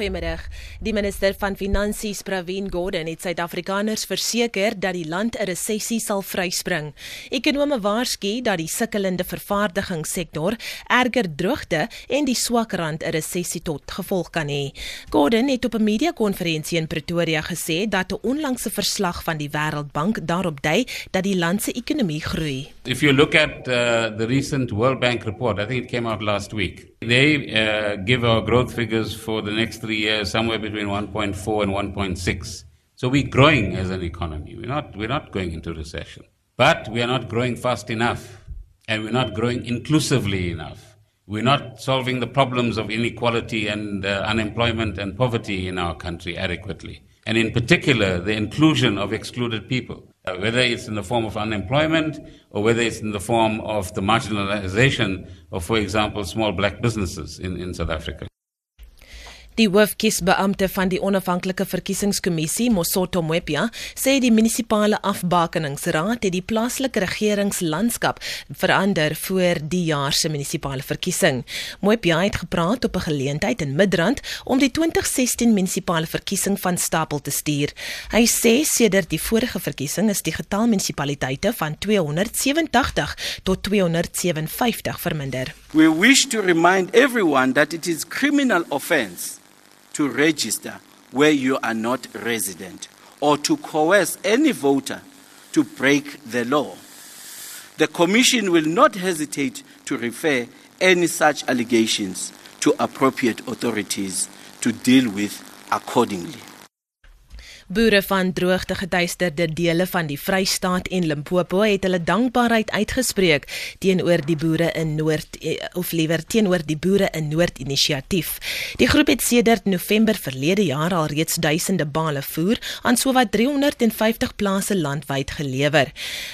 Goeiemiddag. Die minister van Finansies, Pravin Gordhan, het Suid-Afrikaners verseker dat die land 'n resessie sal vryspring. Ekonome waarsku dat die sukkelende vervaardigingssektor, erger droogte en die swak rand 'n resessie tot gevolg kan hê. Gordhan het op 'n media-konferensie in Pretoria gesê dat 'n onlangse verslag van die Wêreldbank daarop dui dat die land se ekonomie groei. If you look at uh, the recent World Bank report, I think it came out last week. They uh, give our growth figures for the next three years somewhere between 1.4 and 1.6. So we're growing as an economy. We're not, we're not going into recession. But we are not growing fast enough. And we're not growing inclusively enough. We're not solving the problems of inequality and uh, unemployment and poverty in our country adequately. And in particular, the inclusion of excluded people. Uh, whether it's in the form of unemployment or whether it's in the form of the marginalization of, for example, small black businesses in, in South Africa. Die hoofkiesbeampte van die onafhanklike verkiesingskommissie, Mosoto Mwepia, sê die munisipale afbakeningsraad het die plaaslike regeringslandskap verander voor die jaar se munisipale verkiesing. Mwepia het gepraat op 'n geleentheid in Midrand om die 2016 munisipale verkiesing van stapel te stuur. Hy sê sedert die vorige verkiesing is die getal munisipaliteite van 287 tot 257 verminder. We wish to remind everyone that it is criminal offense to register where you are not resident or to coerce any voter to break the law. The Commission will not hesitate to refer any such allegations to appropriate authorities to deal with accordingly. Boere van droogte getuisterde dele van die Vrystaat en Limpopo het hulle dankbaarheid uitgespreek teenoor die boere in Noord eh, of liewer teenoor die boere in Noord inisiatief. Die groep het sedert November verlede jaar al reeds duisende bale voer aan sowat 350 plase landwyd gelewer.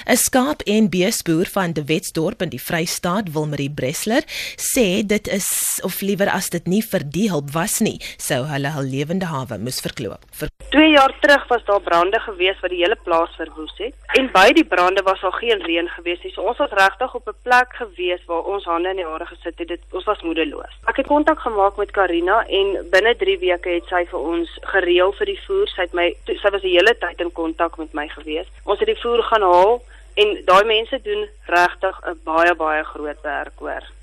'n Skaap- en beesboer van De Wetsdorp in die Vrystaat, Wilmarie Bresler, sê dit is of liewer as dit nie vir die hulp was nie, sou hulle hul lewende hawe moes verkloop. Vir 2 jaar terug was daar brande gewees wat die hele plaas verwoes het en by die brande was daar geen reën gewees nie. So ons was regtig op 'n plek gewees waar ons hande in die hare gesit het. Dit ons was moedeloos. Ek het kontak gemaak met Karina en binne 3 weke het sy vir ons gereël vir die voer. Sy het my sy was die hele tyd in kontak met my gewees. Ons het die voer gaan haal en daai mense doen regtig 'n baie baie groot werk hoor.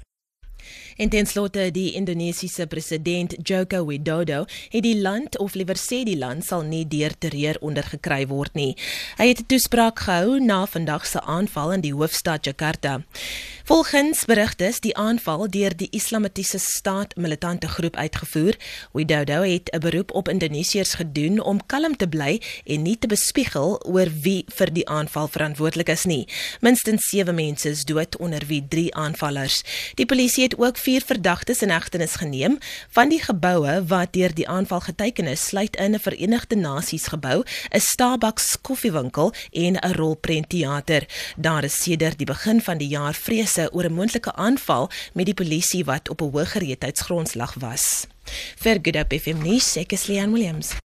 En ten slotte die Indonesiese president Joko Widodo het die land of liewer sê die land sal nie deur terreur ondergekry word nie. Hy het 'n toespraak gehou na vandag se aanval in die hoofstad Jakarta. Volgens berigte is die aanval deur die Islamitiese Staat militante groep uitgevoer. Widodo het 'n beroep op Indonesiërs gedoen om kalm te bly en nie te bespiegel oor wie vir die aanval verantwoordelik is nie. Minstens 7 mense is dood onder wie 3 aanvallers. Die polisie het ook vier verdagtes in hegtenis geneem. Van die geboue wat deur die aanval geteken is, sluit in 'n Verenigde Nasies gebou, 'n Starbucks koffiewinkel en 'n rolprentteater. Daar is sedert die begin van die jaar vrese oor 'n moontlike aanval met die polisie wat op 'n hoë gereedheidsgrondslag was. Vir Good Hope FM nuus, ek is Leon Williams.